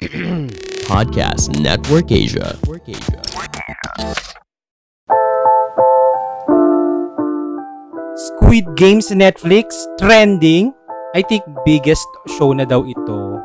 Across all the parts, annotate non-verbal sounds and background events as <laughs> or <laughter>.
<clears throat> Podcast Network Asia. Network Asia. Squid Game sa Netflix, trending. I think biggest show na daw ito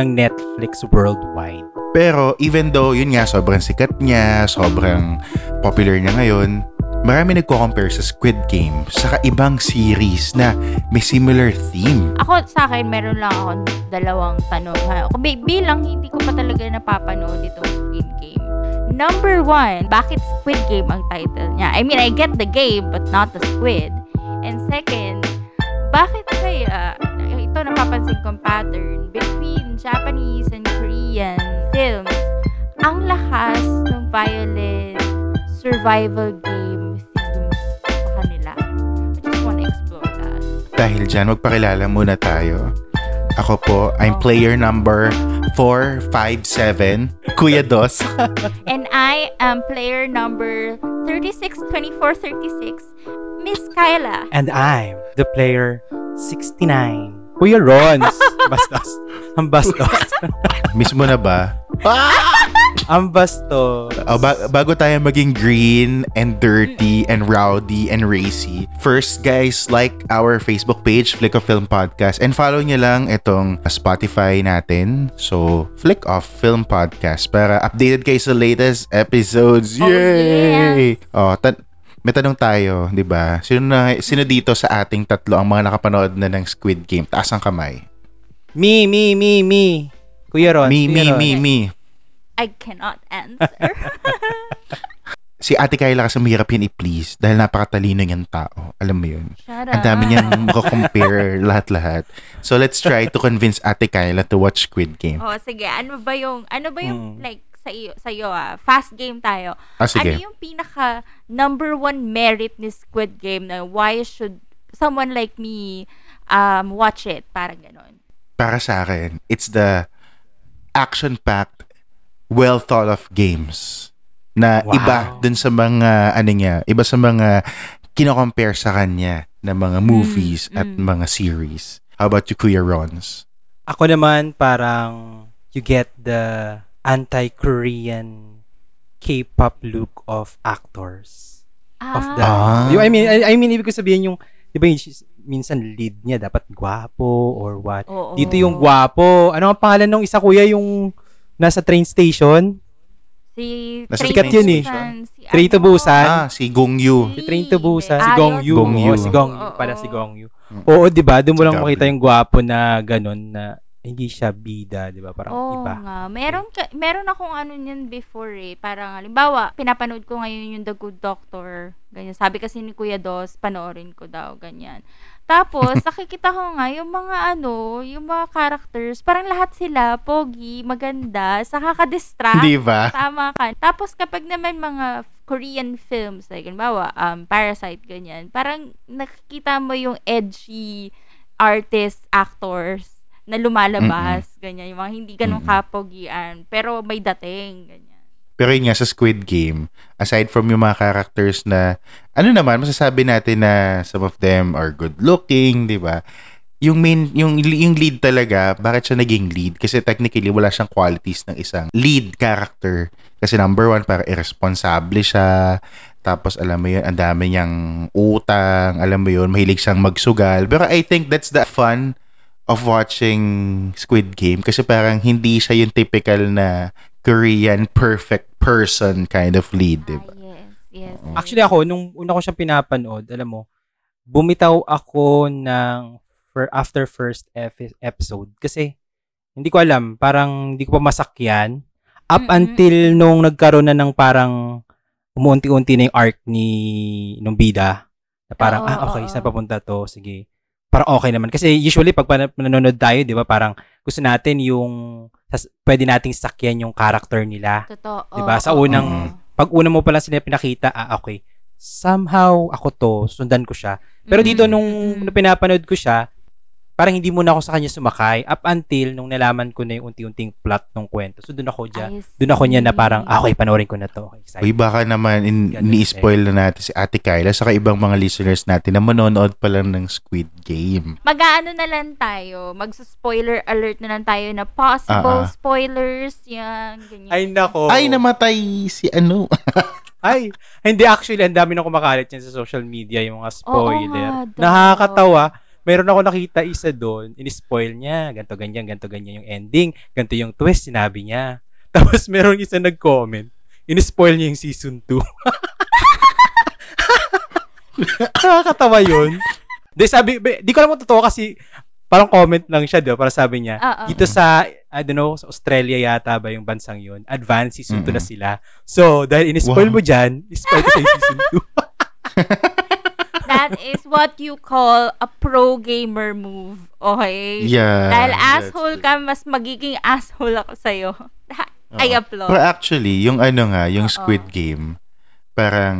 ng Netflix worldwide. Pero even though yun nga sobrang sikat niya, sobrang popular niya ngayon, marami nagko-compare sa Squid Game sa ibang series na may similar theme. Ako sa akin, meron lang ako dalawang tanong. Ha? Bilang hindi ko pa talaga napapanood itong Squid Game. Number one, bakit Squid Game ang title niya? I mean, I get the game, but not the squid. And second, bakit kaya, ito napapansin kong pattern, between Japanese and Korean films, ang lakas ng violent survival game Dahil dyan, magpakilala muna tayo. Ako po, I'm player number 457, Kuya Dos. <laughs> And I am player number 362436, Miss Kyla. And I'm the player 69. Kuya Rons. <laughs> bastos. Ang bastos. Miss mo na ba? <laughs> Ang bastos. Oh, ba- bago tayo maging green and dirty and rowdy and racy, first guys, like our Facebook page, Flick of Film Podcast, and follow nyo lang itong Spotify natin. So, Flick of Film Podcast para updated kayo sa latest episodes. Oh, Yay! Oh, ta- may tanong tayo, di ba? Sino, na, sino dito sa ating tatlo ang mga nakapanood na ng Squid Game? Taas ang kamay. Me, me, me, me. Kuya Rons. me, me, me, me. I cannot answer. <laughs> Si Ate Kyla kasi mahirap yun i-please dahil napakatalino niyang tao. Alam mo yun. Shut Ang dami niyang makakompare <laughs> lahat-lahat. So let's try to convince Ate Kyla to watch Squid Game. Oh, sige. Ano ba yung, ano ba yung, Hmm. like, sa iyo, sa iyo ah, fast game tayo. Ah, sige. Ano yung pinaka number one merit ni Squid Game na why should someone like me um watch it? Parang ganon. Para sa akin, it's the action-packed, well thought of games na Wow. iba dun sa mga, ano niya, iba sa mga kinocompare sa kanya na mga movies at mm. mga series. How about you, Kuya Rons? Ako naman parang you get the anti-Korean K-pop look of actors. Ah, Of the, Ah. I mean, I, I mean, ibig ko sabihin yung, di ba yung minsan lead niya dapat gwapo or what. oo. Dito yung gwapo. Ano ang pangalan ng isa kuya yung nasa train station? Si Nasa Train sikat yun eh. Busan, Si Train to ano? Busan. Ah, si Gong Yu. Si Train to Busan, si Ah, Gong yun. Yu. Gong Yu. Oo, si Gong Yu. Oo, oo. si Gong Yu. Oo, di ba? Doon mo Si lang makita yung gwapo na ganun na hindi siya bida, di ba? Parang Oo iba. nga. Meron, ka, meron akong ano niyan before eh. Parang, halimbawa, pinapanood ko ngayon yung The Good Doctor. Ganyan. Sabi kasi ni Kuya Dos, panoorin ko daw. Ganyan. Tapos, nakikita ko nga yung mga ano, yung mga characters, parang lahat sila, pogi, maganda, saka ka-distract. Di ba? Tama ka. Tapos kapag naman mga Korean films, like, halimbawa, um, Parasite, ganyan, parang nakikita mo yung edgy artists, actors na lumalabas, ganyan, yung mga hindi ganun Mm-mm. kapogian, pero may dating, ganyan. Pero yun nga sa Squid Game, aside from yung mga characters na, ano naman, masasabi natin na some of them are good looking, di ba? Yung main, yung, yung lead talaga, bakit siya naging lead? Kasi technically, wala siyang qualities ng isang lead character. Kasi number one, para irresponsible siya. Tapos, alam mo yun, ang dami niyang utang. Alam mo yun, mahilig siyang magsugal. Pero I think that's the fun of watching Squid Game. Kasi parang hindi siya yung typical na Korean perfect person kind of lead, di ba? Ah, yes, yes. Yes. Actually ako, nung una ko siyang pinapanood, alam mo, bumitaw ako ng for after first epi- episode kasi hindi ko alam, parang hindi ko pa masakyan up Mm-mm. until nung nagkaroon na ng parang umuunti-unti na yung arc ni nung bida na parang Oo, ah okay oo. saan papunta to sige parang okay naman kasi usually pag nanonood tayo 'di ba parang gusto natin yung pwede nating sakyan yung character nila Totoo. Diba? Sa oo, unang- oo. pag una mo pa lang sila pinakita, ah, okay, somehow ako to, sundan ko siya. Pero dito Mm-mm, nung, nung pinapanood ko siya, parang hindi muna ako sa kanya sumakay up until nung nalaman ko na yung unti-unting plot ng kwento. So doon ako dyan. I Doon ako niya na parang, ah, okay, panoorin ko na to. Excited. Uy, baka naman in, ni-spoil na natin si Ate Kyla saka ibang mga listeners natin na manonood pa lang ng Squid Game. Mag-ano na lang tayo. Mag-spoiler alert na lang tayo na possible ah. spoilers. Yan, ganyan. Ay, nako. Ay, namatay si ano. <laughs> Ay, hindi actually, ang dami na kumakalat yan sa social media, yung mga spoiler. nga daw. Nakakatawa. Meron ako nakita isa doon, in-spoil niya, ganto ganyan, ganto ganyan yung ending, ganto yung twist, sinabi niya. <laughs> Tapos meron isa nag-comment, in-spoil niya yung season 2. <laughs> Nakakatawa yun. Di sabi, be- di ko alam kung totoo kasi parang comment lang siya, di ba? Para sabi niya, Oo. dito sa, I don't know, sa Australia yata ba yung bansang yun, advanced season 2 na sila. So, dahil in-spoil Wow. mo dyan, spoil ko sa season 2. <laughs> That is what you call a pro gamer move. Okay? Yeah. Dahil asshole ka, mas magiging asshole ako sa'yo. <laughs> I applaud. Pero actually, yung ano nga, yung. Squid Game, parang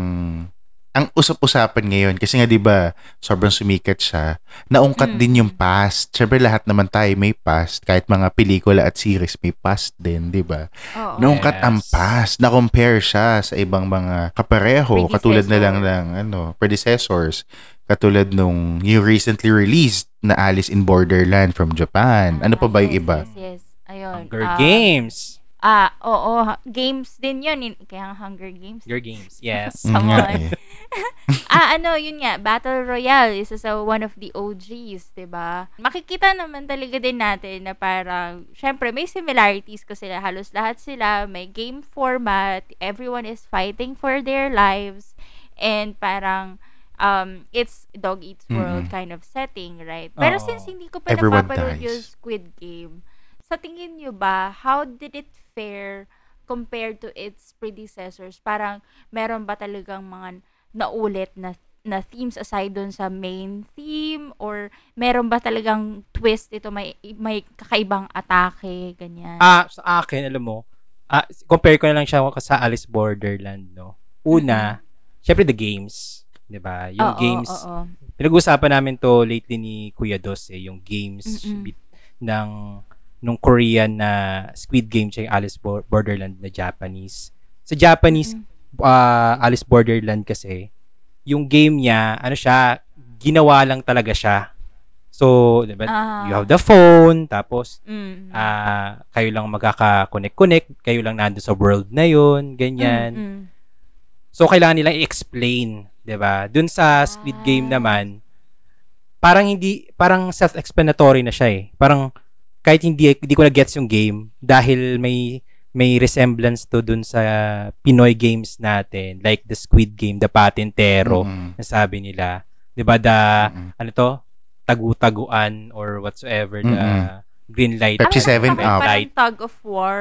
ang usap-usapan ngayon kasi nga 'di ba sobrang sumikat siya naungkat Mm. din yung past syempre lahat naman tayo may past kahit mga pelikula at series may past din 'di ba Oo. naungkat ang Yes. past na compare siya sa ibang mga kapareho katulad na lang ng ano predecessors katulad nung yung recently released na Alice in Borderland from Japan ano pa ba yung Yes, iba Yes, yes. Ayun. Hunger ah, Games. Ah, oo. Games din yun. Kaya Hunger Games. Hunger Games, yes. <laughs> Nga Someone. eh. <laughs> ah, ano, yun nga, Battle Royale, isa sa one of the OGs, 'di ba? Makikita naman talaga din natin na parang, syempre, may similarities ko sila. Halos lahat sila, may game format, everyone is fighting for their lives, and parang, um, it's dog eats world Mm-mm. kind of setting, right? Pero Oo. since hindi ko pa Everyone napapanood dies. yung Squid Game, sa tingin nyo ba, how did it fare compared to its predecessors? Parang, meron ba talagang mga naulit na na themes aside dun sa main theme or meron ba talagang twist ito may may kakaibang atake ganyan Ah, sa akin, alam mo, ah, compare ko na lang siya sa Alice Borderland, no? Una, syempre the games, 'di ba? Yung Oo, games, oo. pinag-usapan namin to lately ni Kuya Dos, eh, yung games Mm-mm. bit- ng nung Korean na Squid Game tsaka yung Alice Bo- Borderland na Japanese. Sa Japanese, ah, Alice Borderland kasi, yung game niya, ano siya, ginawa lang talaga siya. So, 'di ba? Ah. You have the phone, tapos Mm. ah kayo lang magkaka-connect-connect, kayo lang nando sa world na yun, ganyan. Mm, mm. So, kailangan nilang i-explain, ba? Dun sa Squid Game naman, parang hindi, parang self-explanatory na siya eh. Parang, kahit hindi, hindi ko na gets yung game, dahil may, may resemblance to dun sa Pinoy games natin, like the Squid Game, the Patintero, Mm-mm. na sabi nila. 'Di ba the, Mm-mm. ano to? Tagu-taguan or whatsoever, the Mm-mm. green light. Pepsi Ano, Seven parang- Up. parang tug of war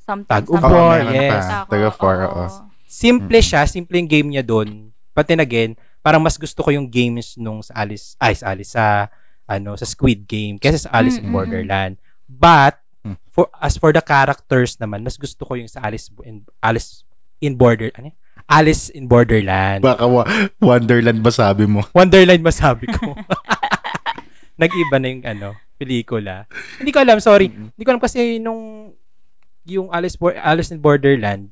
something Tug of something. war, meron yes. Tug of war, oo. Simple siya, simple yung game niya doon. But then again, parang mas gusto ko yung games nung sa Alice, ay sa Alice, sa, ano, sa Squid Game, kaysa sa Alice in Mm-mm. Borderland. But, Hmm. for, as for the characters naman, mas gusto ko yung sa Alice in, Alice in Border, ano? Alice in Borderland. Baka wa- Wonderland ba sabi mo? <laughs> Wonderland masabi ko. <laughs> Nag-iba na yung ano, pelikula. Hindi ko alam, sorry. Hindi ko alam kasi nung yung Alice, Bo- Alice in Borderland,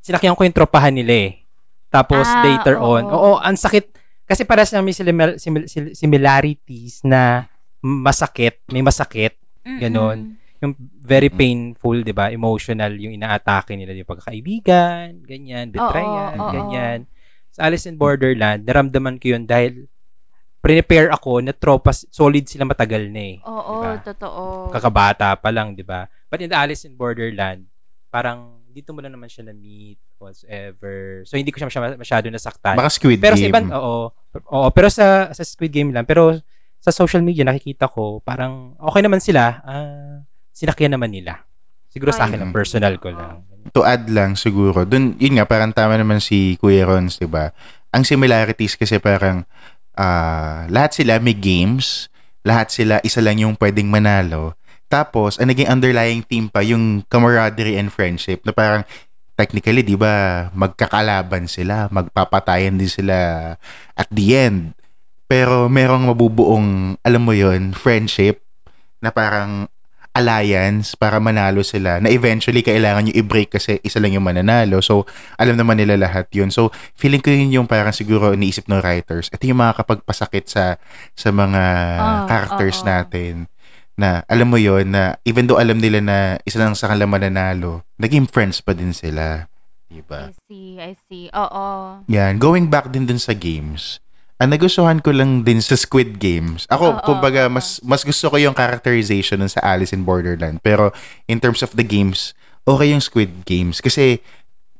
sinakyan ko yung tropahan nila eh. Tapos Ah, later oo. on, oo, ang sakit. Kasi para sa may simil- simil- sil- similarities na masakit, may masakit, Ganon. yung very Mm-mm. painful, 'di ba? Emotional yung inaatake nila yung pagkakaibigan, ganyan, betrayal, oo, oo. ganyan. Sa Alice in Borderland, naramdaman ko yun dahil prepare ako na tropas solid sila matagal na eh. Oo, Diba? totoo. Kakabata pa lang, 'di ba? But in the Alice in Borderland, parang dito mo lang naman siya na-meet whatsoever. So hindi ko siya masyado, nasaktan. Baka Squid pero sa Game. ibang oo, oo, pero sa sa Squid Game lang, pero sa social media nakikita ko parang okay naman sila. Ah, sinakyan naman nila. Siguro sa akin lang personal ko lang. to add lang siguro, dun, yun nga, parang tama naman si Kuya Rons, di ba? Ang similarities kasi parang, ah, lahat sila may games, lahat sila isa lang yung pwedeng manalo. Tapos, ang naging underlying theme pa, yung camaraderie and friendship, na parang, technically, di ba, magkakalaban sila, magpapatayan din sila at the end. pero merong mabubuong, alam mo yon friendship na parang alliance para manalo sila na eventually kailangan nyo i-break kasi isa lang yung mananalo. So, alam naman nila lahat yun. So, feeling ko yun yung parang siguro iniisip ng writers. Ito yung mga kapagpasakit sa sa mga Ah, characters oo. natin na alam mo yon na even though alam nila na isa lang sa kanila mananalo, naging friends pa din sila. Diba? I see, I see. Oo. Yan, going back din dun sa games. Ang nagustuhan ko lang din sa Squid Games. Ako, Oo, kumbaga, oo. mas mas gusto ko yung characterization nun sa Alice in Borderland. Pero in terms of the games, okay yung Squid Games kasi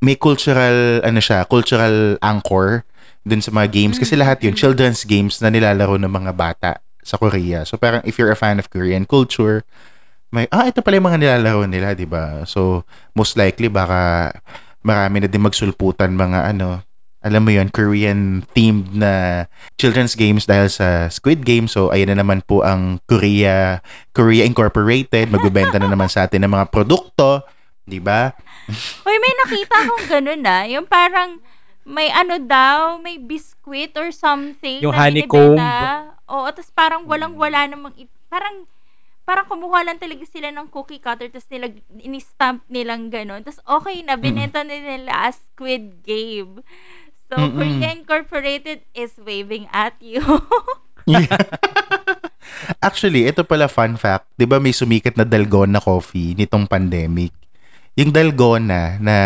may cultural ano siya, cultural anchor dun sa mga games kasi lahat yun children's games na nilalaro ng mga bata sa Korea. So parang if you're a fan of Korean culture, may ah ito pala yung mga nilalaro nila, 'di ba? So most likely baka marami na din magsulputan mga ano alam mo yon Korean themed na children's games dahil sa Squid Game. So, ayan na naman po ang Korea Korea Incorporated. Magbebenta na naman sa atin ng mga produkto. Di ba? <laughs> Hoy, may nakita akong ganun na. Yung parang may ano daw, may biscuit or something. Yung na honeycomb. Oo, tapos parang walang-wala namang, i- parang, parang kumuha lang talaga sila ng cookie cutter tapos nila, in-stamp nilang ganun. Tapos okay na, binenta na nila as Squid Game. So, Mm-mm. Korea Incorporated is waving at you. <laughs> Actually, ito pala fun fact. Di ba may sumikat na Dalgona coffee nitong pandemic? Yung Dalgona na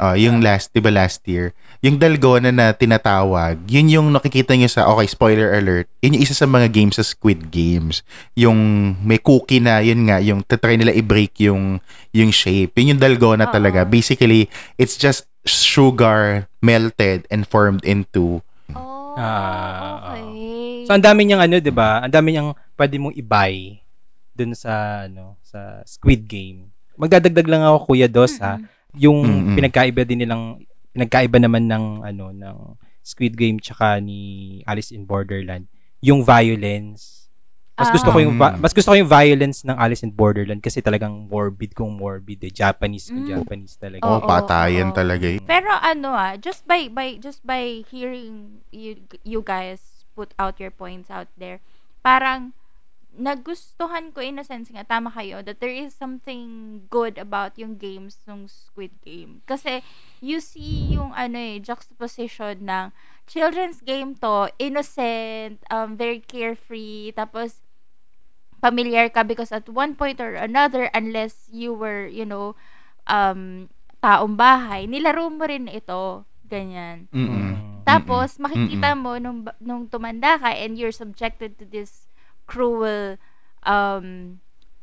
ah, yung last, di ba last year? Yung Dalgona na tinatawag, yun yung nakikita nyo sa, okay, spoiler alert, yun yung isa sa mga games sa Squid Games. Yung may cookie na, yun nga, yung tatry nila i-break yung, yung shape. Yun yung Dalgona Oo. talaga. Basically, it's just sugar melted and formed into oh, Ah, okay. So, ang dami niyang ano, di ba? Ang dami niyang pwede mong i-buy dun sa, ano, sa Squid Game. Magdadagdag lang ako, Kuya Dos, ha? Yung Mm-mm. pinagkaiba din nilang, pinagkaiba naman ng, ano, ng Squid Game tsaka ni Alice in Borderland. Yung violence. Mas gusto ko yung va- Ah. mas gusto ko yung violence ng Alice in Borderland kasi talagang morbid kung morbid eh. Japanese kung Mm. Japanese talaga. oh, Oo, patayan oo. talaga eh. Pero ano ah, just by by just by hearing you you guys put out your points out there, parang nagustuhan ko in a sense nga tama kayo that there is something good about yung games ng Squid Game. Kasi you see yung ano eh juxtaposition ng children's game to, innocent, um very carefree, tapos familiar ka because at one point or another unless you were, you know, um taong bahay, nilaro mo rin ito. Ganyan. Mm-mm. Tapos, makikita mo nung, nung tumanda ka and you're subjected to this cruel um,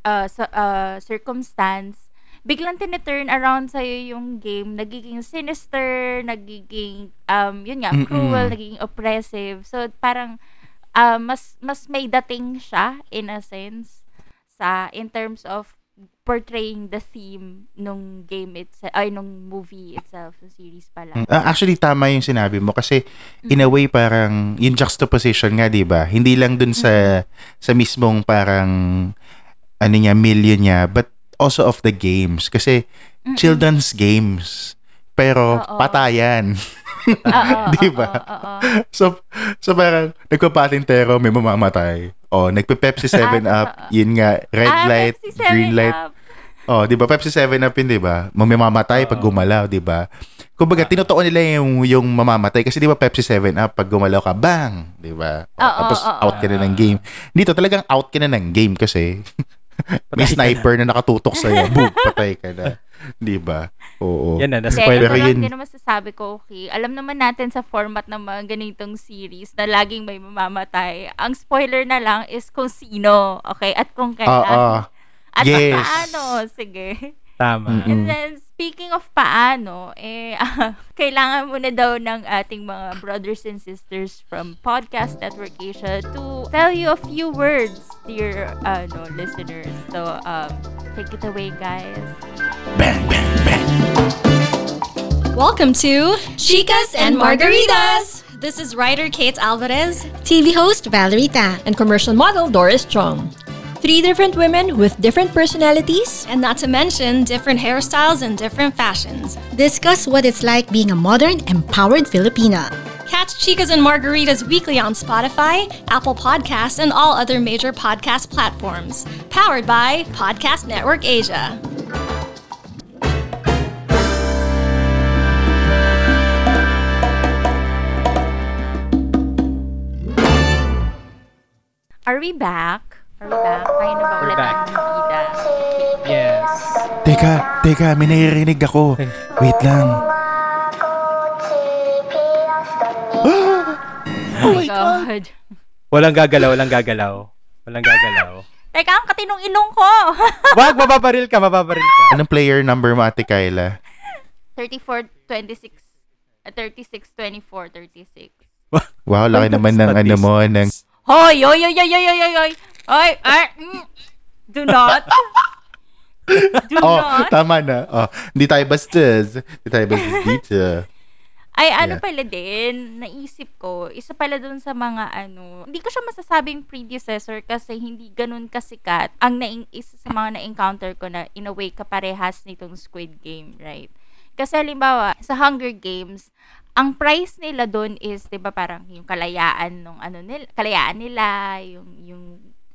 uh, sa- uh, circumstance, biglang tiniturn around sa'yo yung game, nagiging sinister, nagiging, um, yun nga, Mm-mm. cruel, nagiging oppressive. So, parang, uh, mas, mas may dating siya, in a sense, sa, in terms of portraying the theme nung game itself, ay, nung movie itself, yung series pala. Ah, actually, tama yung sinabi mo kasi in a way parang yung juxtaposition nga, di ba? Hindi lang dun sa sa mismong parang ano niya, million niya, but also of the games. Kasi children's games. Pero Oo. patayan. <laughs> <laughs> Di ba? so, so parang nagpapatintero, may mamamatay. O, nagpe-Pepsi 7 <laughs> Ah, Up, yun nga, red Ah, light, Pepsi 7 green light, Up. Oh, 'di ba? Pepsi 7 Up yun, 'di ba? Mamamatay pag gumalaw, 'di ba? Kumbaga, tinutuon nila yung yung mamamatay kasi 'di ba Pepsi 7 Up pag gumalaw ka, bang, 'di ba? Oo, Tapos out ka na ng game. Dito talagang out ka na ng game kasi <laughs> may sniper na nakatutok sa iyo, <laughs> boom, patay ka na. 'Di ba? Oo. Yan na, na-spoil. Pero yun- din naman sasabi ko, okay. Alam naman natin sa format ng mga ganitong series na laging may mamamatay. Ang spoiler na lang is kung sino, okay? At kung kailan. At Yes. paano, sige. Tama. Mm-mm. And then, speaking of paano, eh, <laughs> kailangan muna daw ng ating mga brothers and sisters from Podcast Network Asia to tell you a few words, dear ano, listeners. So, um, take it away, guys. Bang, bang, bang. Welcome to Chicas and Margaritas. This is writer Kate Alvarez TV host Valerita, and commercial model Doris Chong. Three different women with different personalities. and not to mention different hairstyles and different fashions. Discuss what it's like being a modern, empowered Filipina. Catch Chicas and Margaritas weekly on Spotify, Apple Podcasts, and all other major podcast platforms. Powered by Podcast Network Asia. Are we back? Are we back? Tayo na ba We're ulit back. ang bida? Yes. Teka, teka, may naririnig ako. Wait lang. <gasps> Oh my God. Walang gagalaw, walang gagalaw. Walang gagalaw. Teka, ang katinong ilong ko. <laughs> Wag, mababaril ka, mababaril ka. Anong player number mo, Ate Kyla? 34, 26, uh, 36, 24, 36. Wow, laki naman ng ano mo, ng... Hoy, oy, oy, oy, oy, oy, oy, oy. Oy, ay, mm. Do not. Do Oh, not. tama na. Oh, hindi tayo bastos. Hindi tayo bastos dito. <laughs> Ay, ano Yeah. pala din, naisip ko, isa pala dun sa mga ano, hindi ko siya masasabing predecessor kasi hindi ganun kasikat ang naing, isa sa mga na-encounter ko na in a way kaparehas nitong Squid Game, right? Kasi halimbawa, sa Hunger Games, ang price nila doon is, 'di ba, parang yung kalayaan nung ano nila, kalayaan nila, yung yung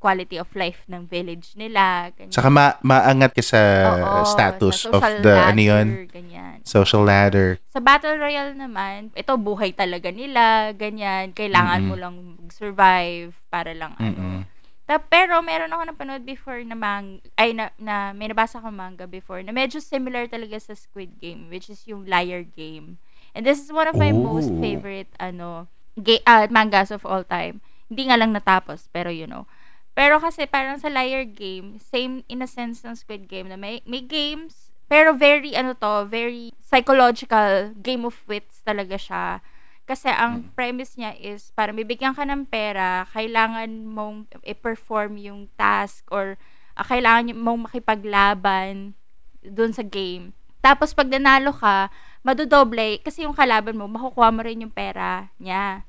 quality of life ng village nila, ganyan. Saka ma maangat ka sa Oo, status sa of the, ano yun, ladder, ganyan. social ladder. Sa Battle Royale naman, ito buhay talaga nila, ganyan. Kailangan Mm-mm. mo lang survive para lang ano. Mm-mm. Ta- pero meron ako napanood before na mang ay na, na may nabasa ko manga before na medyo similar talaga sa Squid Game which is yung Liar Game. And this is one of my most Ooh. favorite ano ga- ah, mangas of all time. Hindi nga lang natapos pero you know. Pero kasi parang sa Liar Game, same in a sense ng Squid Game na may may games pero very ano to, very psychological game of wits talaga siya. Kasi ang premise niya is para bibigyan ka ng pera, kailangan mong i-perform yung task or ah, kailangan mong makipaglaban dun sa game. Tapos pag nanalo ka, madodoble kasi yung kalaban mo, makukuha mo rin yung pera niya.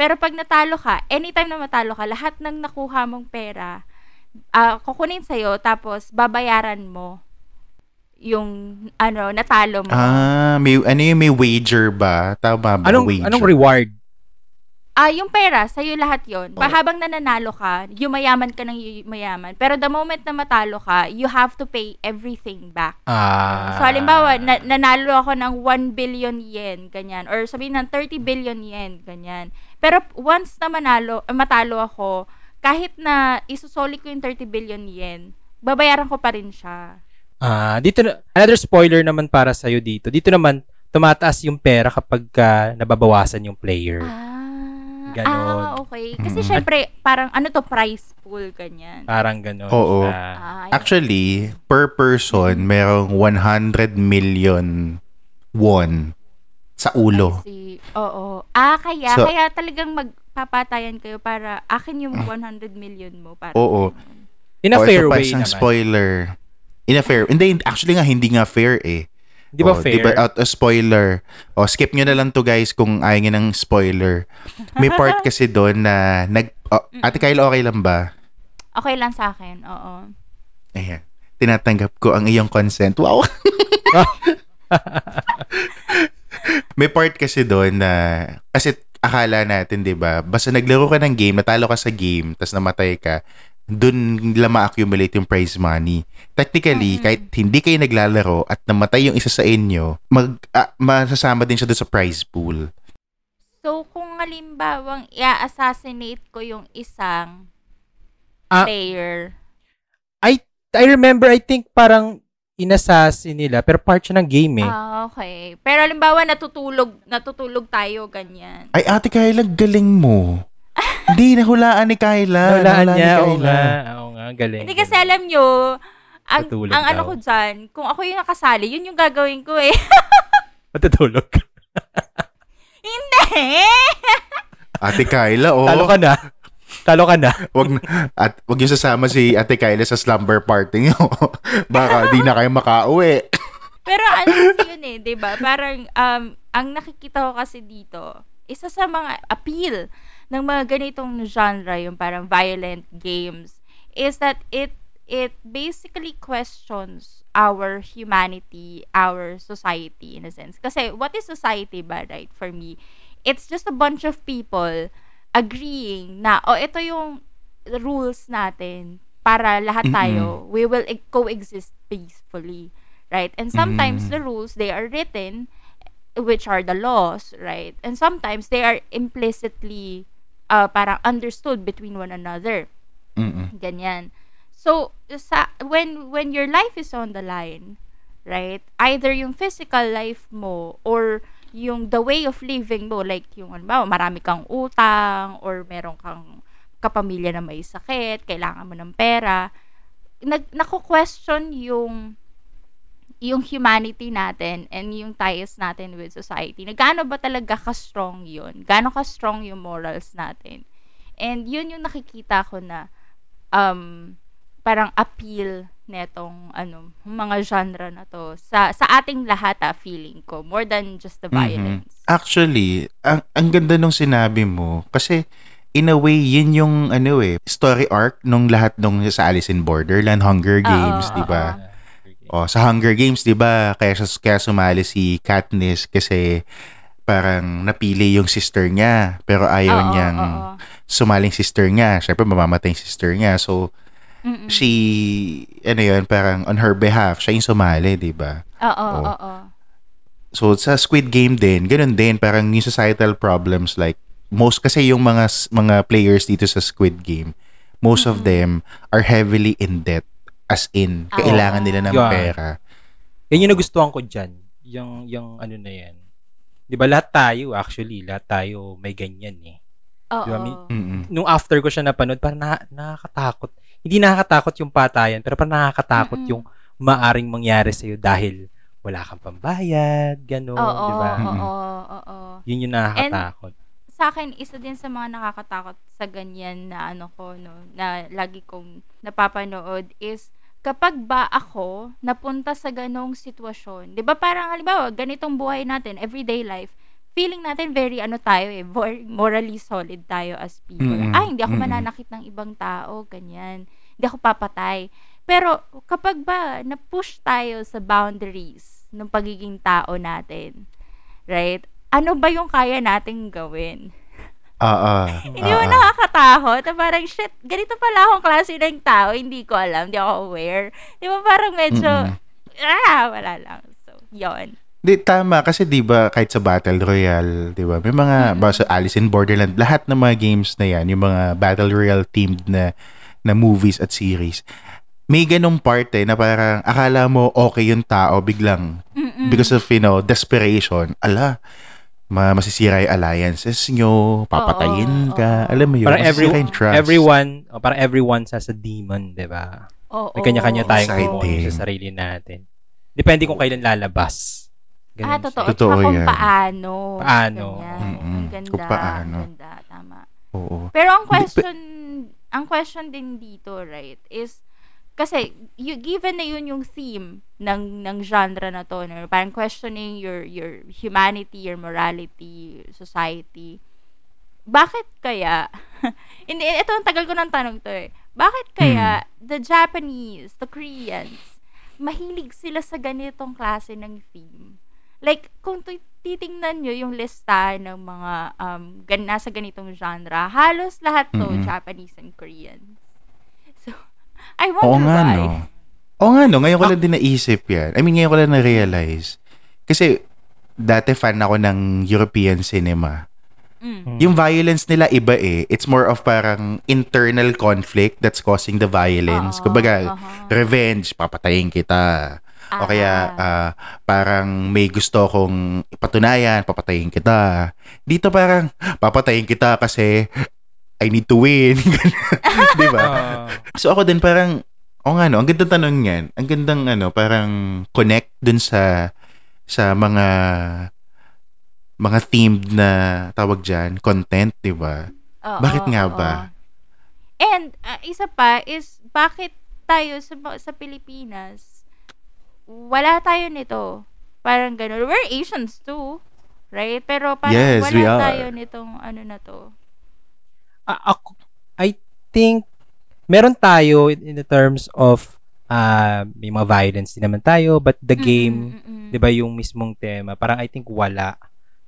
Pero pag natalo ka, anytime na matalo ka, lahat ng nakuha mong pera, ah kukunin sa'yo, tapos babayaran mo yung ano, natalo mo. Ah, may, ano yung may wager ba? Tama ba? Anong, wager? anong reward? Ah, yung pera, sa'yo lahat yon. Pa habang nananalo ka, yumayaman ka ng yumayaman. Pero the moment na matalo ka, you have to pay everything back. Ah. So, halimbawa, na- nanalo ako ng 1 billion yen, ganyan. Or sabihin ng 30 billion yen, ganyan. Pero once na manalo, matalo ako, kahit na isusoli ko yung 30 billion yen, babayaran ko pa rin siya. Ah, dito na, another spoiler naman para sa dito. Dito naman tumataas yung pera kapag ka nababawasan yung player. Ah, Ganon. ah okay. Kasi Mm. syempre, parang ano to, price pool, ganyan. Parang ganun. Oo. Ah. Actually, per person, merong 100 million won sa ulo. Si, oo. Ah, kaya, So- kaya talagang magpapatayan kayo para akin yung 100 million mo. Para Oo. In a O, fair way naman. spoiler. In a fair. Hindi, actually nga, hindi nga fair eh. Di ba Oh, fair? Di ba out a spoiler? O, skip nyo na lang to guys kung ayaw nyo ng spoiler. May part <laughs> kasi doon na nag... Oh, Ate Kyle, okay lang ba? Okay lang sa akin, oo. Ayan. Tinatanggap ko ang iyong consent. Wow! <laughs> <laughs> May part kasi doon na... Kasi akala natin, di ba? Basta naglaro ka ng game, natalo ka sa game, tapos namatay ka, doon nila ma-accumulate yung prize money. Technically, kahit hindi kayo naglalaro at namatay yung isa sa inyo, mag, ah, masasama din siya doon sa prize pool. So, kung halimbawang i-assassinate ko yung isang Ah. player, I remember, I think parang inassassin nila, pero part siya ng game eh. ah, okay. Pero halimbawa, natutulog, natutulog tayo, ganyan. Ay, ate Kyla, galing mo. <laughs> Hindi, nahulaan ni Kyla. Nahulaan niya, ni oo nga. Oo nga, galing. Hindi kasi alam nyo, ang, Natulog ang ano daw. ko dyan, kung ako yung nakasali, yun yung gagawin ko eh. <laughs> Matutulog. <laughs> Hindi! Ate Kyla, oh. Talo ka na. Talo ka na. <laughs> wag na- at wag niyo sasama si Ate Kyla sa slumber party niyo. <laughs> Baka di na kayo makauwi. <laughs> Pero ano yun eh, 'di ba? Parang um ang nakikita ko kasi dito, isa sa mga appeal ng mga ganitong genre, yung parang violent games, is that it it basically questions our humanity, our society in a sense. Kasi what is society ba, right? For me, It's just a bunch of people agreeing na, oh, ito yung rules natin para lahat tayo, we will e- coexist peacefully. Right? And sometimes Mm. the rules, they are written, which are the laws, right? And sometimes they are implicitly uh, parang understood between one another. Mm-mm. Ganyan. So, sa, when, when your life is on the line, right? Either yung physical life mo or yung the way of living mo, like yung, ano marami kang utang or meron kang kapamilya na may sakit, kailangan mo ng pera, nag, nako-question yung yung humanity natin and yung ties natin with society. Na gaano ba talaga ka-strong yun? Gaano ka-strong yung morals natin? And yun yung nakikita ko na um, parang appeal netong ano, mga genre na to sa sa ating lahat ah, feeling ko more than just the Mhm. violence. Actually, ang, ang ganda nung sinabi mo kasi in a way, yun yung ano eh, story arc nung lahat nung sa Alice in Borderland, Hunger Games, Oo, di ba? Oh, sa Hunger Games, 'di ba? Kaya kaya sumali si Katniss kasi parang napili yung sister niya pero ayaw Oo, niyang oo. sumaling sister niya. Syempre mamamatay yung sister niya. So Mm-mm. she ano yun, parang on her behalf siya yung sumali, 'di ba? Oo, Oh. oo. So sa Squid Game din, ganun din parang yung societal problems like most kasi yung mga mga players dito sa Squid Game, most of them are heavily in debt as in Ah, kailangan oo. nila ng Yeah. pera. Yan yung nagustuhan ko dyan. Yung, yung ano na yan. Di ba lahat tayo, actually, lahat tayo may ganyan eh. Oo. Di ba, mi- Mm-mm. Nung after ko siya napanood, parang na, nakakatakot. Hindi nakakatakot yung patayan, pero parang nakakatakot Mm-mm. yung maaring mangyari sa'yo dahil wala kang pambayad, gano'n, di ba? oo, oo, oo. Yun yung nakakatakot. sa akin, isa din sa mga nakakatakot sa ganyan na ano ko, no, na lagi kong napapanood is kapag ba ako napunta sa ganong sitwasyon, di ba parang halimbawa, ganitong buhay natin, everyday life, feeling natin very ano tayo eh, morally solid tayo as people. Mm-mm. Ay, hindi ako Mm-mm. mananakit ng ibang tao, ganyan. Hindi ako papatay. Pero kapag ba na-push tayo sa boundaries ng pagiging tao natin, right? Ano ba yung kaya nating gawin? Oo. <laughs> Hindi mo oo. nakakatakot? Na parang, shit, ganito pala akong klase ng tao, hindi ko alam, hindi ako aware. Di ba parang medyo, Mm-mm. ah, wala lang. So, yon Di, tama. Kasi di ba kahit sa Battle Royale, di ba, may mga, ba sa Alice in Borderland, lahat ng mga games na yan, yung mga Battle Royale themed na, na movies at series, may ganong part eh, na parang akala mo okay yung tao, biglang, because of, you know, desperation, ala, ma masisira yung alliances nyo, papatayin Oo, ka, oo. alam mo yun, Parang every, trust. everyone, oh, parang everyone has a demon, di ba? Oo. May kanya-kanya tayong demon sa sarili natin. Depende kung kailan lalabas. Ganun Ah, siya. totoo. Totoo Tsaka kung yan. paano. Paano. Ang ganda. Kung paano. Ang ganda. Tama. Oo. Pero ang question, ang question din dito, right, is, kasi, you, given na yun yung theme ng, ng genre na to, no, parang questioning your, your humanity, your morality, society, bakit kaya, <laughs> hindi, ito ang tagal ko ng tanong to eh, bakit kaya the Japanese, the Koreans, mahilig sila sa ganitong klase ng theme? Like, kung titingnan nyo yung lista ng mga um, gan- nasa ganitong genre, halos lahat to Mm-mm. Japanese and Koreans. <laughs> So, I Oo wonder nga, why. no. Oo nga, no. Ngayon ko lang din naisip yan. I mean, ngayon ko lang na-realize. Kasi, dati fan ako ng European cinema. Mm. Yung violence nila iba eh. It's more of parang internal conflict that's causing the violence. Oo, Kumbaga, aha. revenge, papatayin kita. O kaya, ah, parang may gusto kong ipatunayan, papatayin kita. Dito parang, papatayin kita kasi I need to win. <laughs> Di ba? Ah, So ako din parang, o nga no, ang ganda tanong yan. Ang gandang ano, parang connect dun sa sa mga mga themed na tawag dyan, content, di ba? Bakit nga oo. ba? And uh, isa pa is bakit tayo sa sa Pilipinas wala tayo nito. Parang ganun. We're Asians too. Right? Pero parang Yes, wala we are. tayo nitong ano na to. Ah, ako, I think, meron tayo in, in the terms of, ah, may mga violence din naman tayo, but the game, mm-mm. di ba yung mismong tema, parang I think wala.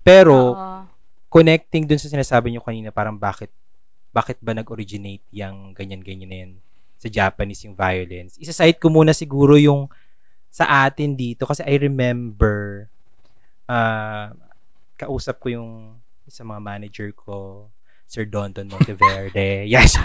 Pero, Oo. connecting dun sa sinasabi nyo kanina, parang bakit bakit ba nag-originate yung ganyan-ganyan na yan sa Japanese yung violence. Isa-cite ko muna siguro yung sa atin dito kasi I remember uh, kausap ko yung sa mga manager ko, Sir Donton Monteverde. <laughs> yes.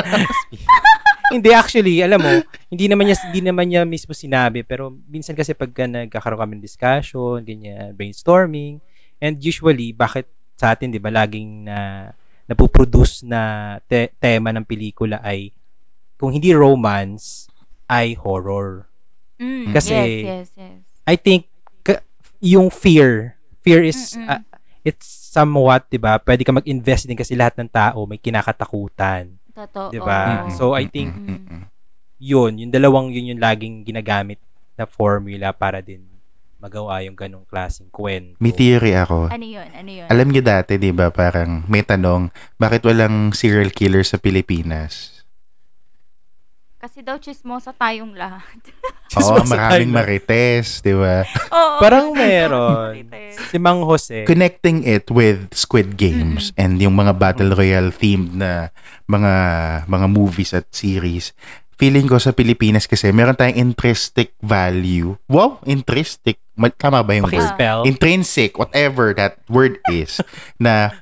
<laughs> hindi actually, alam mo, hindi naman niya hindi naman niya mismo sinabi pero minsan kasi pagka nagkakaroon kami ng discussion, ganyan, brainstorming, and usually bakit sa atin 'di ba laging na napuproduce na te- tema ng pelikula ay kung hindi romance ay horror. Mm, Kasi, yes, yes, yes. I think yung fear, fear is Mm-mm. uh, it's somewhat, 'di ba? Pwede ka mag-invest din kasi lahat ng tao may kinakatakutan, Totoo. 'di ba? So I think Mm. yun, yung dalawang yun yung laging ginagamit na formula para din magawa yung ganong klaseng kwento. May theory ako. ano yun? Ano yun? Alam niyo dati, di ba, parang may tanong, bakit walang serial killer sa Pilipinas? Kasi daw chismosa tayong lahat. <laughs> Oo, Chismosa maraming marites, di ba? Oo. Parang meron. <laughs> Si Mang Jose. Connecting it with Squid Games and yung mga Battle Royale themed na mga mga movies at series. Feeling ko sa Pilipinas kasi meron tayong intrinsic value. Wow, intrinsic. Ma- Tama ba yung word? Paki-spell. intrinsic, whatever that word is, <laughs> na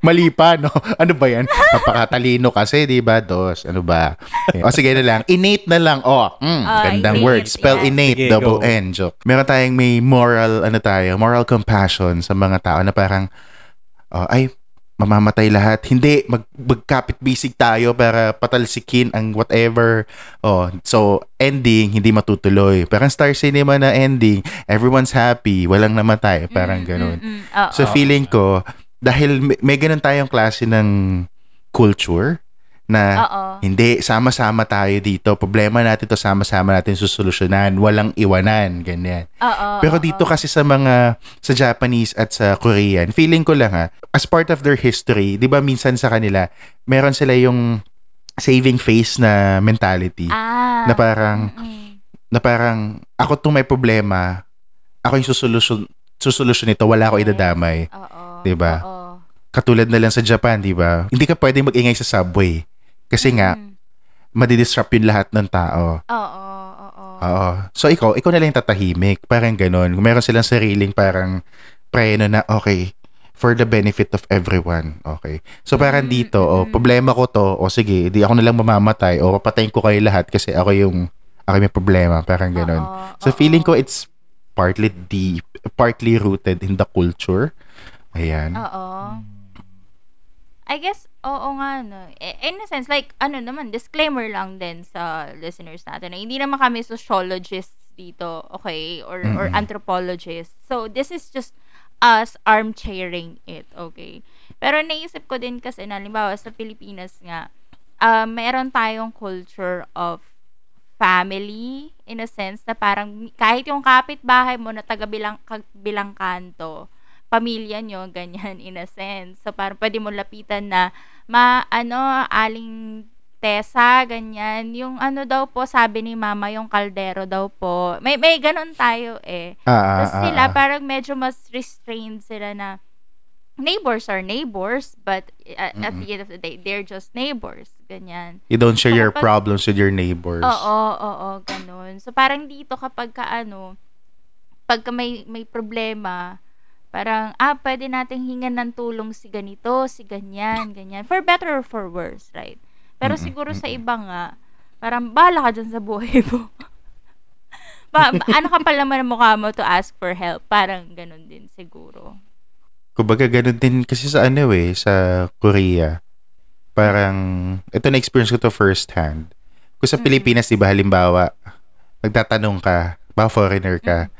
mali pa, no? <laughs> Ano ba yan? Napakatalino kasi, di ba? Dos, ano ba? O sige na lang. Innate na lang. Oh, mm, Ah, gandang innate, word. Spell yeah. innate, Sige, double go. N, joke. Meron tayong may moral, ano tayo, moral compassion sa mga tao na parang, oh, ay, mamamatay lahat. Hindi, mag, magkapit bisig tayo para patalsikin ang whatever. Oh, so, ending, hindi matutuloy. Parang Star Cinema na ending, everyone's happy, walang namatay. Parang Mm, ganun. mm, mm. Oo. So, feeling ko, dahil may, may ganun tayong klase ng culture na Oo. hindi, sama-sama tayo dito. Problema natin to sama-sama natin susolusyonan. Walang iwanan, ganyan. Oo. Pero oo. dito kasi sa mga sa Japanese at sa Korean, feeling ko lang ha, as part of their history, 'di ba minsan sa kanila, meron sila yung saving face na mentality Ah. na parang na parang ako tong may problema, ako yung susolusyon susolusyon nito, wala ako Yes. idadamay. Oo. 'Di ba? Oo. Katulad na lang sa Japan, 'di ba? Hindi ka pwedeng mag-ingay sa subway kasi nga Mm. madidisrupt yung lahat ng tao. Oo. Oo. Oo. So ikaw, ikaw na lang yung tatahimik. Parang ganun. Kung meron silang sariling parang preno na, okay, for the benefit of everyone. Okay. So parang Mm, dito, oh, problema ko to, o sige, di ako na lang mamamatay, o papatayin ko kayo lahat kasi ako yung, ako may problema. Parang ganun. Oo, So oo. feeling ko it's partly deep, partly rooted in the culture. Ayan. Oo. I guess, oo nga, no. I- In a sense, like, ano naman, disclaimer lang din sa listeners natin na hindi naman kami sociologists dito, okay? Or, or Mm-mm. anthropologists. So, this is just us armchairing it, okay? Pero naisip ko din kasi, na, halimbawa, sa Pilipinas nga, uh, meron tayong culture of family in a sense na parang kahit yung kapitbahay mo na taga bilang, bilang kanto, pamilya nyo, ganyan, in a sense. So, parang pwede mo lapitan na, ma, ano, aling Tessa, ganyan. Yung ano daw po, sabi ni mama, yung kaldero daw po. May, may ganun tayo eh. Ah, ah, Tapos ah, sila, ah. parang medyo mas restrained sila na, neighbors are neighbors, but uh, at the end of the day, they're just neighbors. Ganyan. You don't share So, your kapag- problems with your neighbors. Oo, oo, ganun. So, parang dito kapag ka, ano, pagka may, may problema, parang, ah, pwede nating hingan ng tulong si ganito, si ganyan, ganyan. For better or for worse, right? Pero Mm-mm, siguro sa iba nga, parang, bahala ka dyan sa buhay mo. <laughs> ba, ano ka pala man mukha mo to ask for help? Parang ganun din siguro. Kumbaga, ganun din kasi sa ano eh, sa Korea. Parang, ito na-experience ko to first hand. Kung sa Mm. Pilipinas, di ba, halimbawa, nagtatanong ka, ba foreigner ka,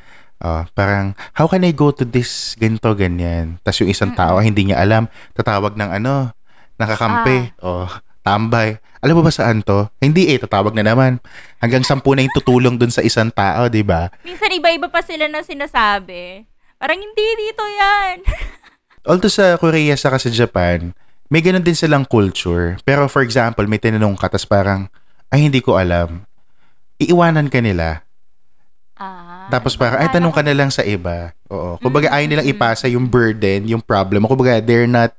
oh, parang, how can I go to this, ganito, ganyan. Tapos yung isang tao, hindi niya alam, tatawag ng ano, nakakampi, oh, tambay. Alam mo ba saan to? Hindi eh, tatawag na naman. Hanggang sampu na yung tutulong dun sa isang tao, di ba? Minsan iba-iba pa sila na sinasabi. Parang hindi dito yan. <laughs> Although sa Korea saka sa Japan, may ganun din silang culture. Pero for example, may tinanong ka, tas parang, ay hindi ko alam. Iiwanan ka nila. Ah, Tapos parang, ay tanong ka na lang sa iba. Oo. Kumbaga, ayaw nilang ipasa yung burden, yung problem. Kumbaga, they're not,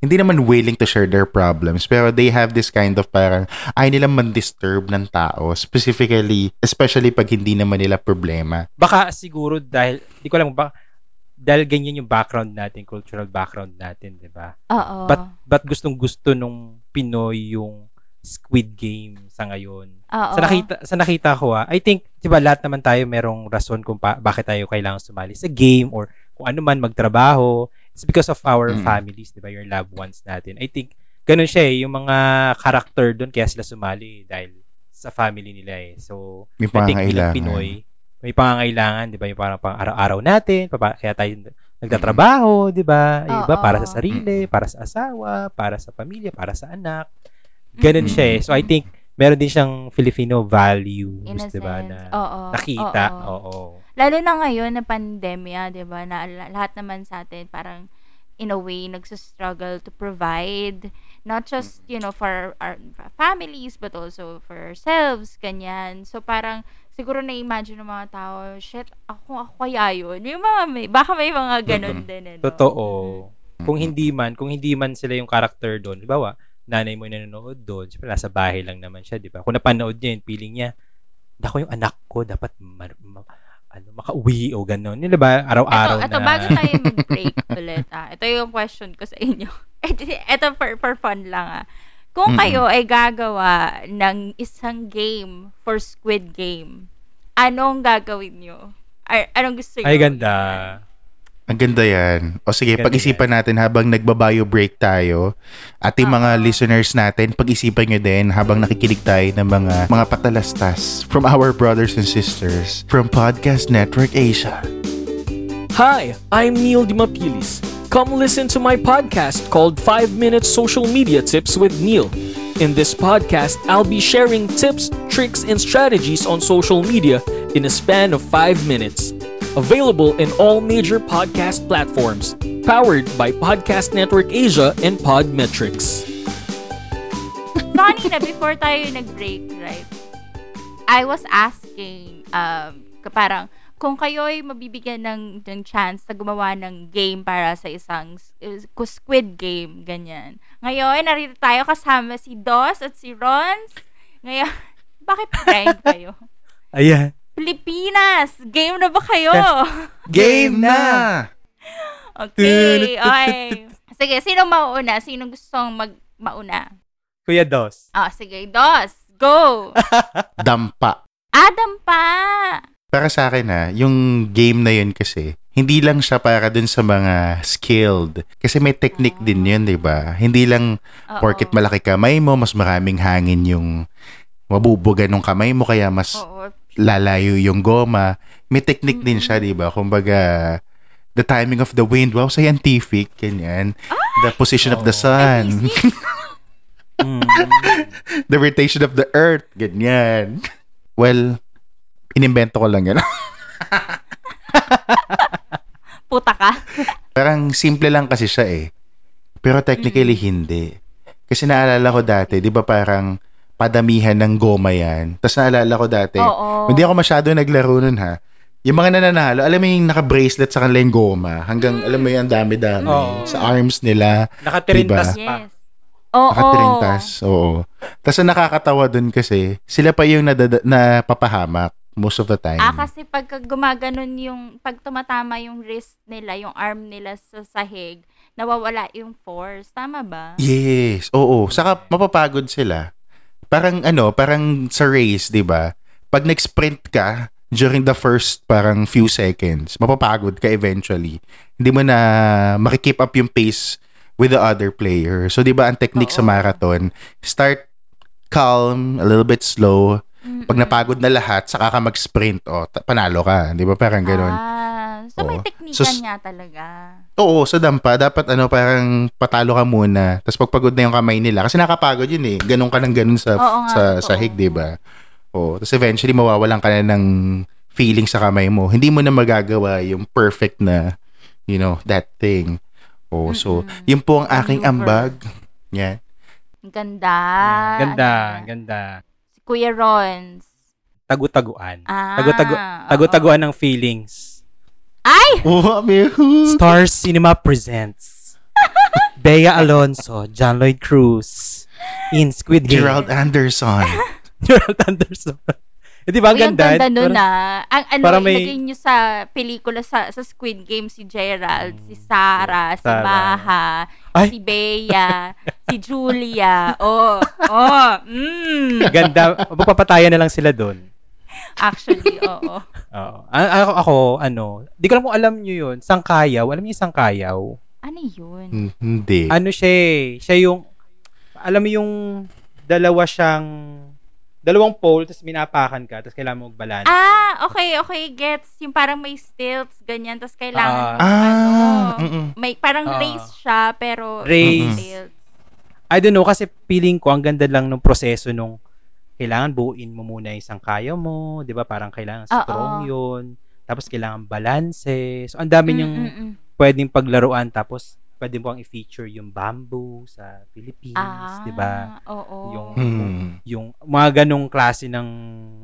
hindi naman willing to share their problems, pero they have this kind of parang, ayaw nilang man-disturb ng tao, specifically, especially pag hindi naman nila problema. Baka siguro dahil, di ko alam ba, dahil ganyan yung background natin, cultural background natin, di ba? Oo. But, but gustong gusto nung Pinoy yung Squid Game sa ngayon. Oo. Sa nakita sa nakita ko ah, I think 'di ba lahat naman tayo merong rason kung pa, bakit tayo kailangan sumali sa game or kung ano man magtrabaho. It's because of our Mm. families, 'di ba? Your loved ones natin. I think ganun siya eh, yung mga character doon kaya sila sumali dahil sa family nila eh. So, May I think bilang pangangailangan. Pinoy, may pangangailangan, 'di ba? Yung parang pang araw-araw natin, pa- kaya tayo nagtatrabaho, 'di ba? Yung Iba Oo. para sa sarili, para sa asawa, para sa pamilya, para sa anak. Ganun siya eh. So I think meron din siyang Filipino values, 'di ba, na Oo. nakita. Oo. Oo. Lalo na ngayon na pandemya, 'di ba? Na la- lahat naman sa atin parang in a way nagsa-struggle to provide not just, you know, for our families but also for ourselves, ganyan. So parang siguro na-imagine ng mga tao, shit, ako, ako kaya yun. May mga, may, baka may mga ganun din. Ano? Totoo. Kung hindi man, kung hindi man sila yung character doon, di ba, wa, nanay mo nanonood doon, siyempre nasa bahay lang naman siya, di ba? Kung napanood niya yun, feeling niya, ako yung anak ko, dapat ma- ma- ano, makauwi o gano'n. Yun, di ba? Araw-araw ito, ito, na. bago tayo <laughs> mag-break ulit, ah, ito yung question ko sa inyo. <laughs> ito for, for fun lang, ah. Kung kayo ay gagawa ng isang game for Squid Game, anong gagawin nyo? Ar- anong gusto nyo? Ay, ganda. Ang ganda yan. O sige, Ganda pag-isipan natin habang nagbabayo break tayo. Ating mga Oo. listeners natin, pag-isipan nyo din habang nakikinig tayo ng mga mga patalastas from our brothers and sisters from Podcast Network Asia. Hi, I'm Neil Dimapilis. Come listen to my podcast called 5 Minute Social Media Tips with Neil. In this podcast, I'll be sharing tips, tricks, and strategies on social media in a span of 5 minutes. Available in all major podcast platforms. Powered by Podcast Network Asia and Podmetrics. Funny na before tayo nag-break, right? I was asking, um, parang, kung kayo ay mabibigyan ng, ng chance na gumawa ng game para sa isang squid game, ganyan. Ngayon, narito tayo kasama si Dos at si Rons. Ngayon, <laughs> bakit friend kayo? Ayan. Pilipinas! Game na ba kayo? <laughs> Game na! Okay, okay. Sige, sino mauna? Sino gustong mag mauna? Kuya Dos. Ah, sige, Dos, go! <laughs> Dampa. Adam pa! Para sa akin ha, yung game na yun kasi, hindi lang siya para dun sa mga skilled. Kasi may technique din yun, di ba? Hindi lang Oo. porket malaki kamay mo, mas maraming hangin yung mabubuga ng kamay mo, kaya mas Oo. Lalayo yung goma. May technique din siya, di ba? Kumbaga, the timing of the wind, wow, scientific, ganyan. The position of the sun, <laughs> Mm. the rotation of the earth, ganyan. Well, inimbento ko lang yan. <laughs> Puta ka. Parang simple lang kasi siya eh. Pero technically hindi. Kasi naalala ko dati, di ba parang padamihan ng goma yan. Tapos naalala ko dati, Oo. hindi ako masyado naglaro nun ha. Yung mga nananalo, alam mo yung naka-bracelet sa kanila yung goma. Hanggang, alam mo yung dami-dami. Oo. Sa arms nila. Nakatirintas Diba? pa. Yes. Oo. Nakatirintas. Oo. Tapos ang nakakatawa dun kasi, sila pa yung nadada- napapahamak most of the time. Ah, kasi pag gumaganon yung, pag tumatama yung wrist nila, yung arm nila sa sahig, nawawala yung force. Tama ba? Yes, oo. Saka mapapagod sila. Parang ano, parang sa race, 'di ba? Pag nag-sprint ka during the first parang few seconds, mapapagod ka eventually. Hindi mo na makikeep up yung pace with the other player. So 'di ba ang technique sa Oo. marathon, start calm, a little bit slow. Pag napagod na lahat, saka ka mag-sprint, o ta- panalo ka, 'di ba? Parang ganoon. Ah, so may Oo. teknikan So, nga talaga. Oo, sa dampa, dapat ano, parang patalo ka muna. Tapos pagpagod na yung kamay nila. Kasi nakapagod yun eh. Ganun ka ng ganun sa, Oo nga, sa totoo. sahig, di ba? Oo. Tapos eventually, mawawalan ka na ng feeling sa kamay mo. Hindi mo na magagawa yung perfect na, you know, that thing. Oo, so, Mm-mm. yun po ang aking ambag. Yan. Ang ganda. Ganda, Ang ganda. Si Kuya Rons. Tagu-taguan. Ah, Tagu-tagu tagu-taguan ng feelings. Ay! Oh, may who? Star Cinema presents <laughs> Bea Alonso, John Lloyd Cruz in Squid Game. Gerald Anderson. <laughs> Gerald Anderson. Eh, di ba ang Uy, ang ganda? ganda nun Parang- ah. Ang ano, parang may- ilagay nyo sa pelikula sa, sa Squid Game si Gerald, si Sarah, si Sarah. Maha, Ay. si Bea, si Julia. Oh, oh, mm. Ganda. Mapapatayan na lang sila doon. Actually, oo. <laughs> Oo. A- ako, ako, ano, di ko lang kung alam nyo yun. Sangkayaw. Alam niyo yung sangkayaw? Ano yun? Hmm, Hindi. Ano siya eh. Siya yung, alam mo yung dalawa siyang, dalawang pole, tapos minapakan ka, tapos kailangan mo magbalance. Ah, okay, okay, gets. Yung parang may stilts, ganyan, tapos kailangan, Ah. Ah, ano, mm-mm. may parang Ah. race siya, pero Race. stilts. I don't know, kasi feeling ko, ang ganda lang ng proseso nung kailangan buuin mo muna yung sangkayaw mo, di ba? Parang kailangan Oo. strong yun. Tapos kailangan balance. So, ang dami Mm, niyang mm, mm. pwedeng paglaruan. Tapos, pwede mo ang i-feature yung bamboo sa Philippines, Ah, di ba? Oo. Yung, Hmm. yung mga ganong klase ng,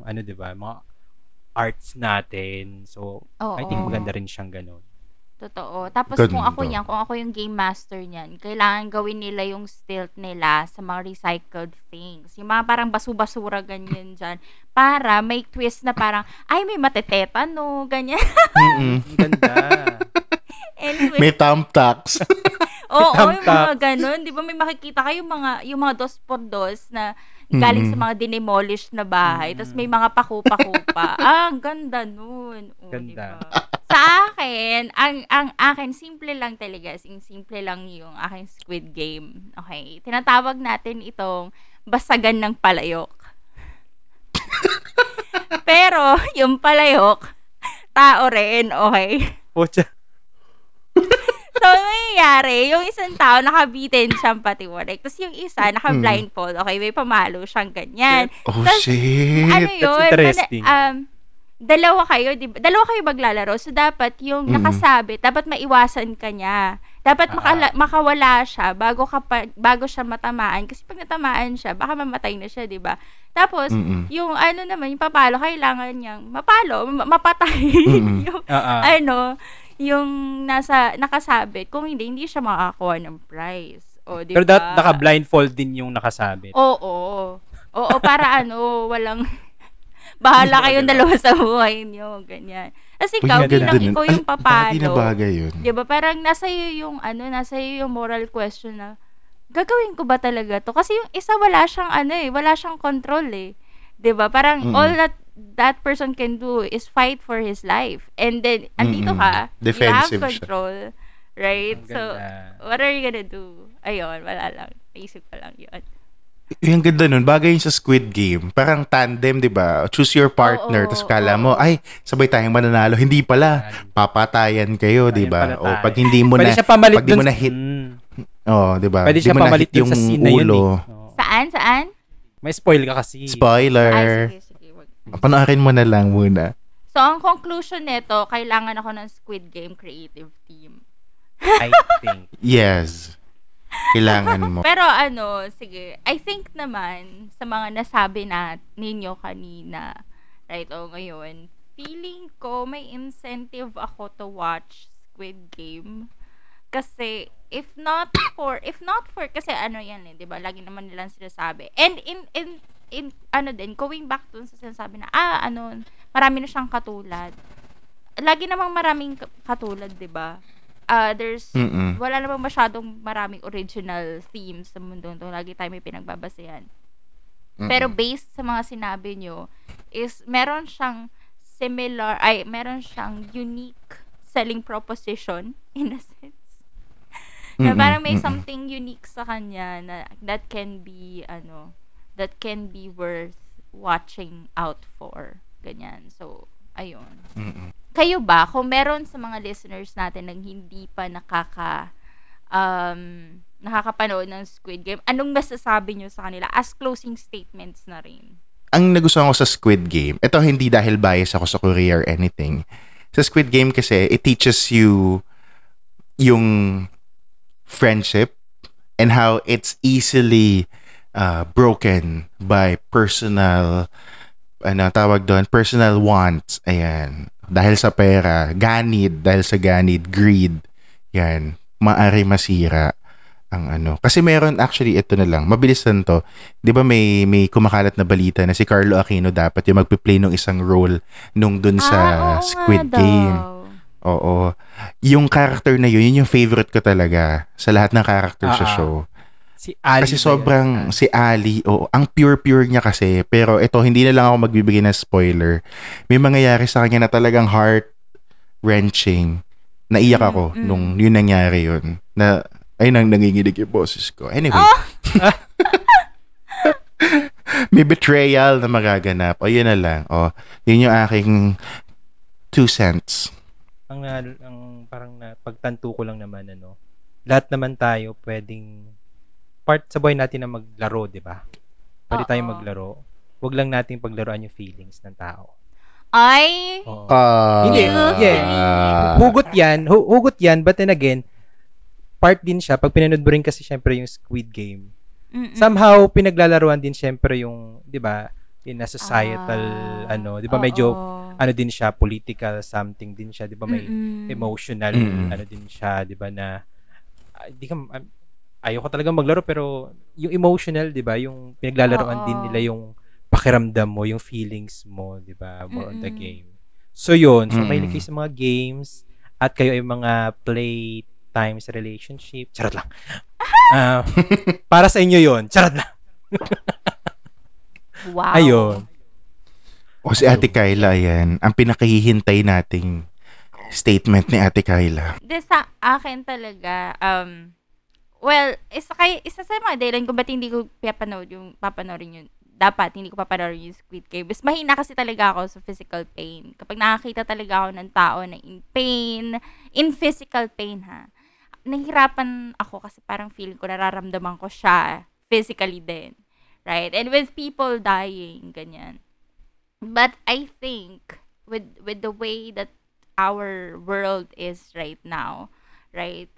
ano, di ba? Mga arts natin. So, Oo. I think maganda rin siyang ganon. Totoo. Tapos kung Ganda. ako yan, kung ako yung game master niyan, kailangan gawin nila yung stilt nila sa mga recycled things. Yung mga parang basu-basura ganyan dyan. Para may twist na parang, ay, may matetetano, ganyan. Mm-mm. Ang <laughs> ganda. anyway, May thumbtacks. <laughs> oo, yung thumbtack. mga ganun. Di ba may makikita kayo mga, yung mga dos por dos na galing sa Mm-mm. mga dinemolish na bahay. Tapos may mga paku-paku pa. ah, ang ganda nun. O, Ganda. diba? Akin, ang ang akin simple lang talaga, sing simple lang yung aking Squid Game. Okay, tinatawag natin itong basagan ng palayok. <laughs> Pero yung palayok, tao rin, okay? Pucha. So, ang nangyayari, yung isang tao, nakabitin siyang patiwarik. Tapos yung isa, naka-blindfold. Okay, may pamalo siyang ganyan. Oh, Tas, shit. ano That's yun? interesting. Mana- um, dalawa kayo, di ba? Dalawa kayo maglalaro. So, dapat yung Mm. nakasabit, dapat maiwasan ka niya. Dapat Ah. makala- makawala siya bago, ka pa, bago siya matamaan. Kasi pag natamaan siya, baka mamatay na siya, di ba? Tapos, Mm-mm. yung ano naman, yung papalo, kailangan niyang mapalo, ma- mapatay. <laughs> Mm-mm. yung, ah. ano, yung nasa, nakasabit. Kung hindi, hindi siya makakakuha ng prize. O, di Pero ba? that, naka-blindfold din yung nakasabit. Oo. Oo, para ano, walang bahala kayong dalawa sa buhay niyo, ganyan. Kasi Uy, ikaw, ganda bilang ikaw yung Ay, Bagay na papalo. bagay yun. Di ba? Parang nasa iyo yung ano, nasa iyo yung moral question na gagawin ko ba talaga to? Kasi yung isa wala siyang ano eh, wala siyang control eh. 'Di ba? Parang Mm-mm. all that that person can do is fight for his life. And then andito ka, Defensive you have siya. control. Right? Ang So, what are you gonna do? Ayun, wala lang. Naisip ko lang yun. Yung ganda nun, bagay yun sa Squid Game. Parang tandem, di ba? Choose your partner. Tapos kala oo. mo, ay, sabay tayong mananalo. Hindi pala. Papatayan kayo, di ba? O pag hindi mo Pwede na, siya pamalit pag di mo na hit, Mm. oh, di ba? Pwede siya mo na pamalit hit dun sa scene na yun eh. Saan? Saan? May spoil ka kasi. Spoiler. Ay, sige, sige. Wag. Panoorin mo na lang muna. So, ang conclusion nito, kailangan ako ng Squid Game creative team. I think. Yes. Kailangan mo. Pero ano, sige, I think naman sa mga nasabi na ninyo kanina, right, o ngayon, feeling ko may incentive ako to watch Squid Game. Kasi if not for if not for kasi ano yan eh, 'di ba? Lagi naman nilang sinasabi. And in in in ano din, going back to sa sinasabi na ah ano, marami na siyang katulad. Lagi namang maraming ka- katulad, 'di ba? Ah, there's Mm-mm. wala namang masyadong maraming original themes sa mundo to. Lagi tayo may pinagbabasehan. Pero based sa mga sinabi nyo, is meron siyang similar, ay, meron siyang unique selling proposition <laughs> in a sense. na parang may something unique sa kanya na that can be, ano, that can be worth watching out for. Ganyan. So, ayun Mm-mm. kayo ba, kung meron sa mga listeners natin nang hindi pa nakaka um, nakakapanood ng Squid Game, anong masasabi nyo sa kanila as closing statements na rin? ang nagustuhan ko sa Squid Game, ito hindi dahil bias ako sa Korea or anything. Sa Squid Game kasi, it teaches you yung friendship and how it's easily uh, broken by personal ano tawag doon personal wants ayan dahil sa pera, ganid, dahil sa ganid, greed, yan, maari masira ang ano. Kasi meron actually ito na lang, mabilis lang to. 'Di ba may may kumakalat na balita na si Carlo Aquino dapat yung magpe-play ng isang role nung dun sa Ah, oo Squid Game. daw. Oo. Yung character na yun, yun yung favorite ko talaga sa lahat ng character sa Ah, ah. show. Si Ali. Kasi sobrang yun? si Ali, oo, ang pure-pure niya kasi. Pero ito, hindi na lang ako magbibigay ng spoiler. May mangyayari sa kanya na talagang heart-wrenching. Naiyak ako Mm, mm. nung yun nangyari yun. Na, ay nang nanginginig yung boses ko. Anyway. Ah! <laughs> May betrayal na magaganap. O, yun na lang. O, yun yung aking two cents. ang, na- ang parang na, pagtanto ko lang naman ano, lahat naman tayo pwedeng part sa buhay natin na maglaro, 'di ba? Pwede Oo. tayong maglaro. Huwag lang nating paglaruan yung feelings ng tao. Ay, Oo. Ah. Hindi, yeah. Ah. hugot 'yan, hu- hugot 'yan, but then again, part din siya pag pinanood mo rin kasi syempre yung Squid Game. mm-mm. Somehow pinaglalaruan din syempre yung, 'di ba, in a societal Ah, ano, 'di ba medyo oo. ano din siya political something din siya, 'di ba may Mm-mm. emotional Mm. ano din siya 'di ba na ah, di ka um, ayoko talaga maglaro pero yung emotional 'di ba yung pinaglalaroan Oo. din nila yung pakiramdam mo yung feelings mo 'di ba more on the Mm-mm. game so yun so Mm. mahilig kayo sa mga games at kayo ay mga play times relationship charot lang <laughs> Ah, para sa inyo yon charot lang Wow. ayun O si Ate Kyla, ayan. Ang pinakahihintay nating statement ni Ate Kyla. Di sa akin talaga, um, well, isa, kay, isa sa mga dahilan kung ba't hindi ko papanood yung, papanoorin yun, dapat hindi ko papanoorin yung Squid Game. Mas mahina kasi talaga ako sa physical pain. Kapag nakakita talaga ako ng tao na in pain, in physical pain ha, nahihirapan ako kasi parang feeling ko nararamdaman ko siya physically din. Right? And with people dying, ganyan. But I think with with the way that our world is right now, right?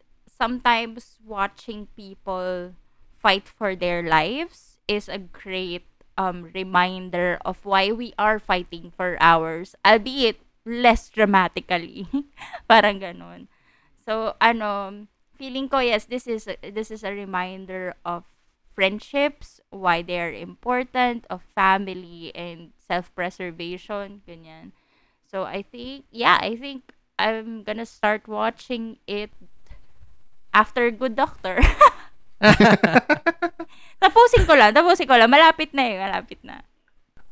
Sometimes watching people fight for their lives is a great um reminder of why we are fighting for ours, albeit less dramatically. <laughs> Parang ganun. So ano, feeling ko yes, this is a, this is a reminder of friendships, why they are important, of family and self-preservation, ganyan. So I think, yeah, I think I'm gonna start watching it after Good Doctor. <laughs> tapusin ko lang, tapusin ko lang. Malapit na eh, malapit na.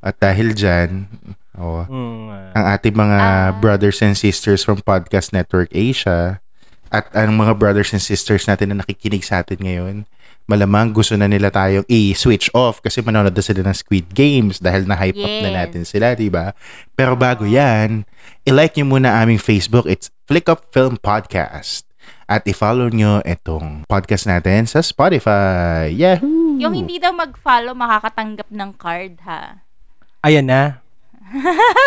At dahil dyan, oh, Mm, ang ating mga Ah. brothers and sisters from Podcast Network Asia at ang mga brothers and sisters natin na nakikinig sa atin ngayon, malamang gusto na nila tayong i-switch off kasi manonood na sila ng Squid Games dahil na-hype up na Yes. natin sila, di ba? Pero bago yan, i-like nyo muna aming Facebook. It's Flick Up Film Podcast. At i-follow nyo itong podcast natin sa Spotify. Yahoo! Yung hindi daw mag-follow, makakatanggap ng card, ha? ayan na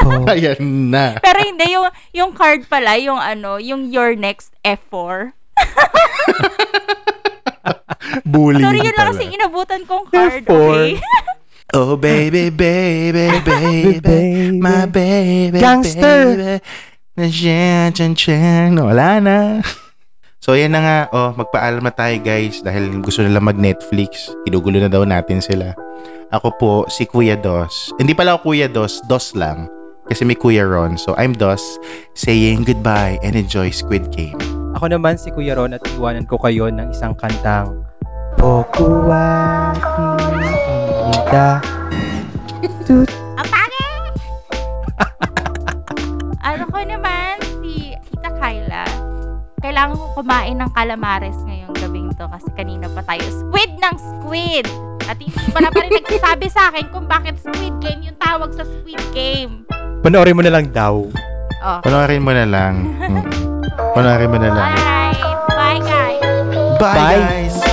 oh. <laughs> <laughs> Ayan na. Pero hindi, yung, yung card pala, yung ano, yung your next F4. <laughs> Bullying Sorry, yun lang kasi inabutan kong card, F4. okay? Oh baby, baby, baby, baby. my baby, Gangster. baby. Chan. Wala na. So, yan na nga. Oh, magpaalam na tayo, guys. Dahil gusto nila mag-Netflix. Inugulo na daw natin sila. Ako po, si Kuya Dos. Hindi pala ako Kuya Dos. Dos lang. Kasi may Kuya Ron. So, I'm Dos. Saying goodbye and enjoy Squid Game. Ako naman si Kuya Ron at iwanan ko kayo ng isang kantang Pokuwa Nida Ang <laughs> Kailangan ko kumain ng calamares ngayong gabing to kasi kanina pa tayo squid ng squid. At hindi pa na pa rin nagsasabi sa akin kung bakit squid game yung tawag sa squid game. Panoorin mo na lang daw Oh. Panoorin mo na lang. <laughs> Panoorin mo na lang. Alright. Bye, guys. Bye, Bye. guys!